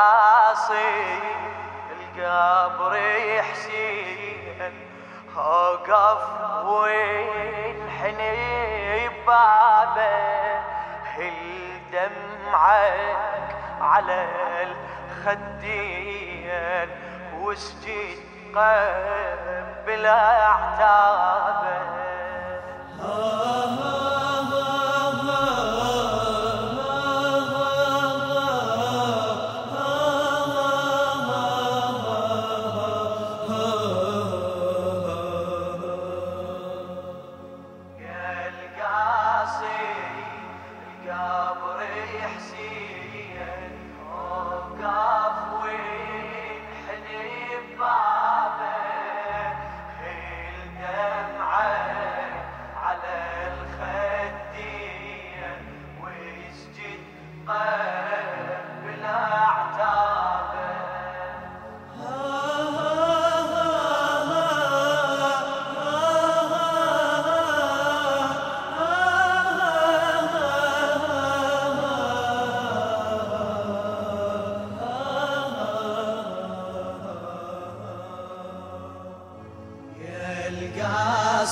القاصي القبر حسين اوقف وينحني بابه الدمعك على الخدين؟ وسجد قبل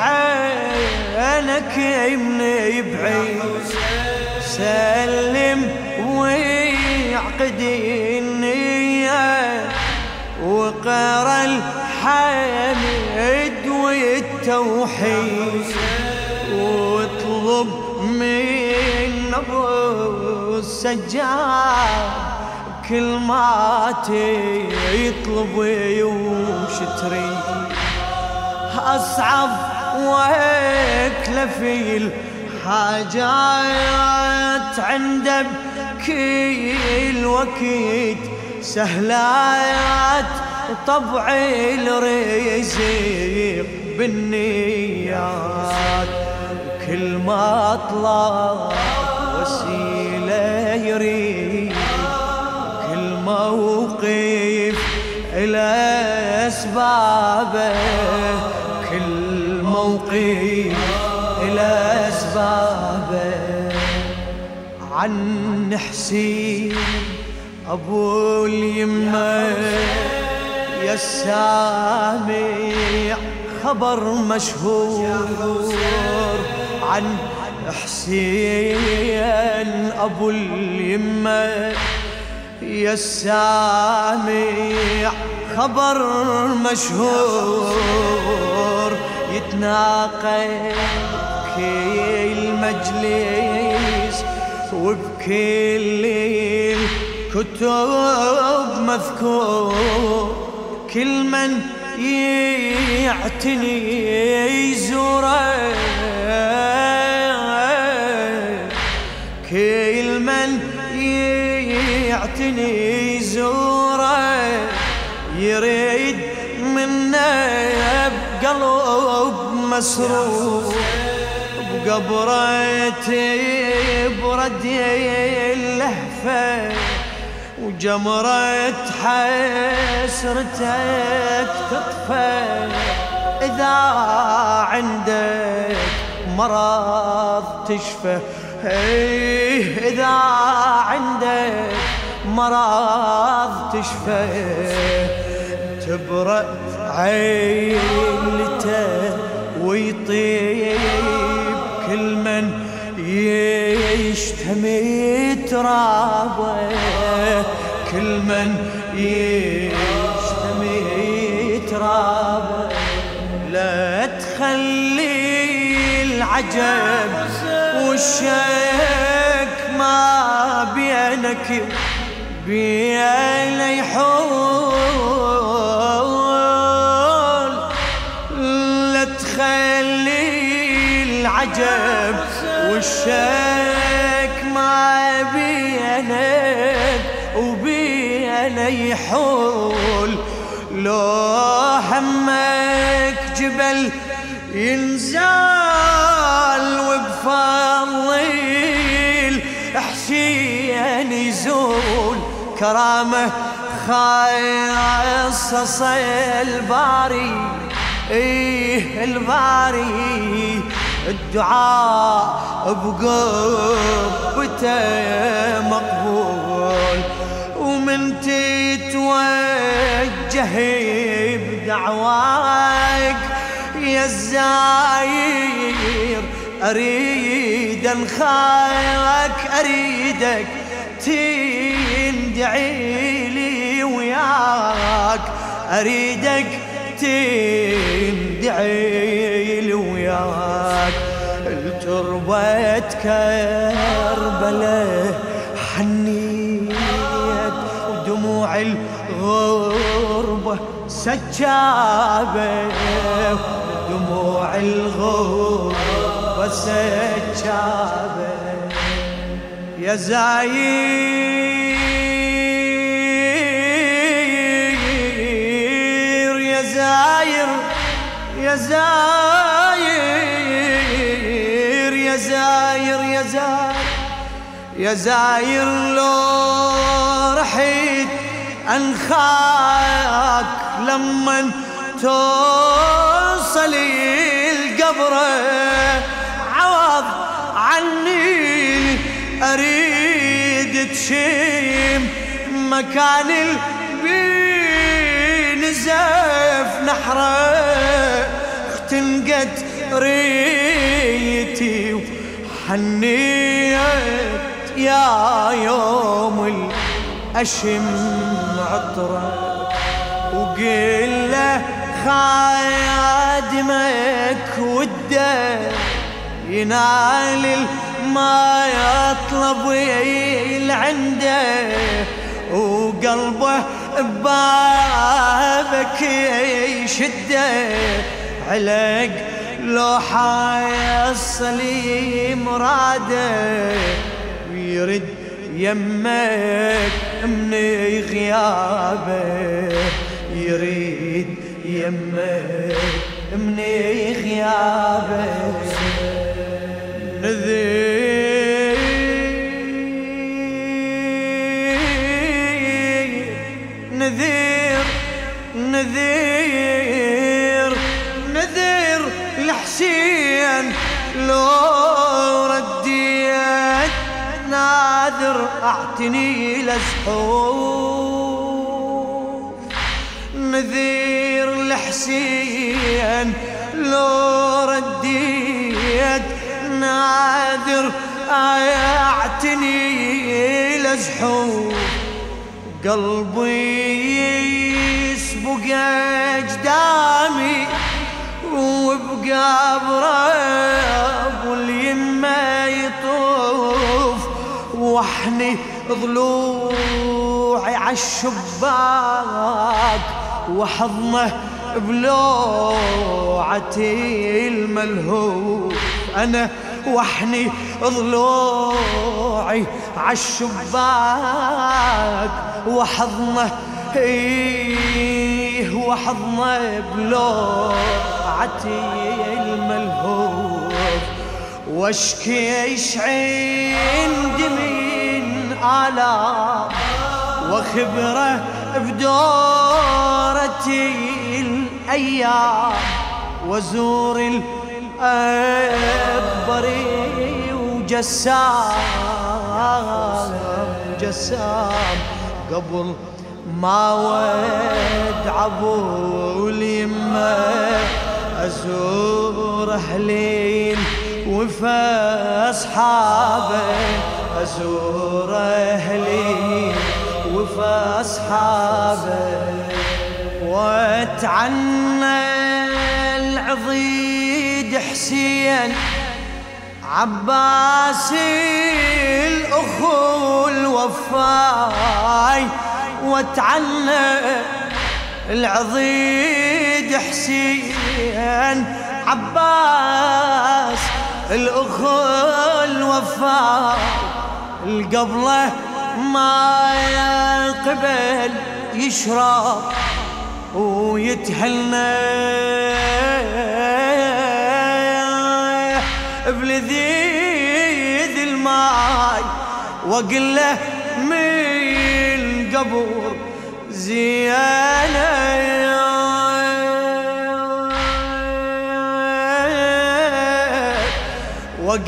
عينك يمني بعيد. سلم ويعقد النية وقرأ الحمد والتوحيد واطلب من أبو السجاد كل ما يطلب وش تريد أصعب في الحاجات عنده بكل وقت سهلات طبع الرزق بالنيات كل ما طلع وسيلة يريد موقف إلى أسبابه. موقف إلى أسبابه. عن حسين أبو اليمة يا السامع خبر مشهور. عن حسين أبو اليمة يا السامع خبر مشهور. يتناقل كل مجلس وبكل كتب مذكور كل من يعتني يزوره كل من يعتني زوره يريد مسرور بقبرتي برد اللهفة وجمرة حسرتك تطفى. إذا عندك مرض تشفى. إذا عندك مرض تشفى. تبرأ عيلته ويطيب كل من يشتمي ترابه كل من يشتمي ترابه لا تخلي العجب والشك ما بينك بين يحول والشك ما بينك وبينك يحول. لو همك جبل ينزال وبفضيل حسين يزول. كرامة خاصص الباري إيه الباري؟ الدعاء بقبته مقبول ومن تتوجه بدعواك يا الزاير أريد انخاك أريدك تندعي لي وياك أريدك تندعي لي وياك. التربة كربلاء حنيت ودموع الغربة سجابة دموع الغربة سجابة. يا زاير يا زاير يا زاير. زاير يا زاير يا زاير لو رحيت أنخاك لما توصل القبر. عوض عني أريد تشيم مكان البين زف نحره اختنقت ريتي وحنيت يا يوم الأشم عطرة وقل له خادمك ودة ينال ما يطلب عنده وقلبه ببابك يشده علق لو حيصلي مراده ويرد يمك من غيابة. يريد يمك من غيابة. نذير اعتني لزحوف. نذير الحسين لو رديت ناذر اعتني لزحوف. قلبي يسبق أجدامي وبقبره ابو اليمة يطوف. واحني ضلوعي عالشباك وحضنه بلوعتي الملهوف. أنا واحني ضلوعي عالشباك وحضنه إيه وحضنه بلوعتي الملهوف. واشكي عندي من آلام وخبرة بدورتي الأيام وزور الأكبري وجسام جسام. قبل ما ودع ابو اليمة أزور أهلين وفا اصحابه أزور أهلي وفا اصحابه وأتعنى العضيد حسين عباسي الاخو الوفاي وأتعنى العضيد حسين عباس الاخو الوفاي القبله ما يقبل يشرب ويتهنى. بلذيذ الماي واقول له من قبر زيانه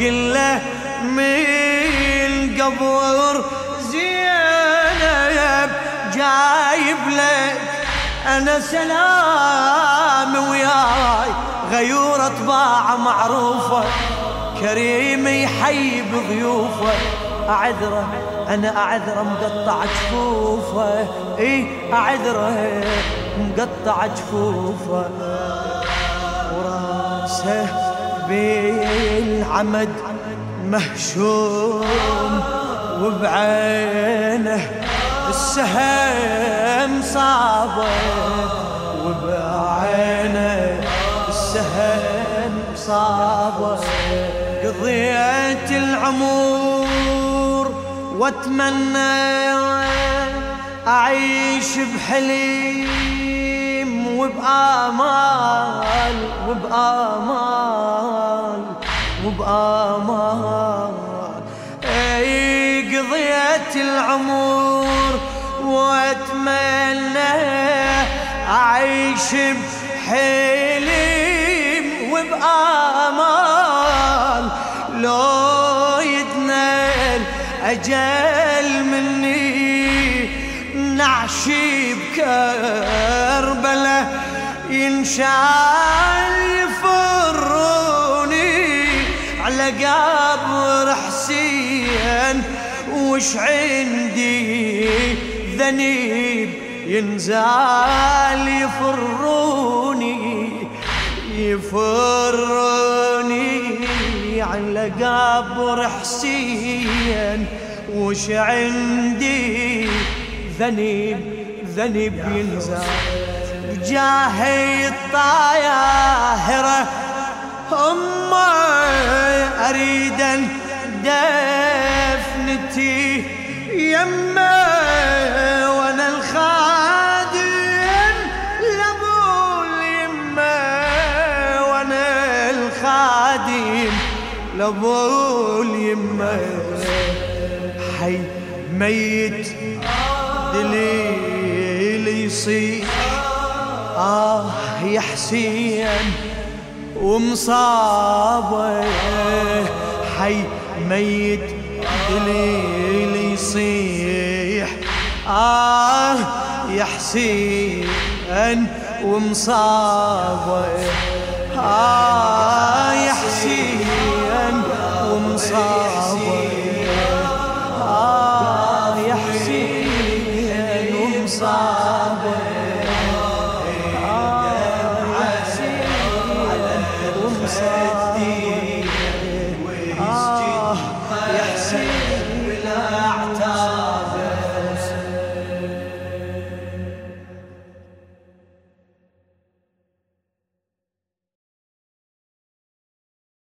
واقول له من قبر زينب جايب لك أنا سلام وياي. غيور طباع معروفة كريم يحيي بضيوفه أعذره أنا أعذره مقطع جفوفه. اي أعذره مقطع جفوفه. وراسه بالعمد مهشوم وبعينه السهم صابه وبعينه السهم صابه. قضيت العمر واتمنى أعيش بحليم وبآمال وبآمال. وبآمال أي قضيت العمر وأتمنى أعيش بحليم وبآمال لو يدنل أجل مني نعشي بكربلة ينشال وش عندي ذنيب ينزال يفروني يفروني على قبر حسين. وش عندي ذنيب ذنيب ينزال بجاهي الطايرة أمي أريد دفنتي يمه وأنا الخادم لابو اليمه وأنا الخادم لابو اليمه حي ميت دليل يصيح آه يا حسين ومصابة. حي ميت الليل يصيح. آه يا حسين ومصابه آه يا حسين ومصابه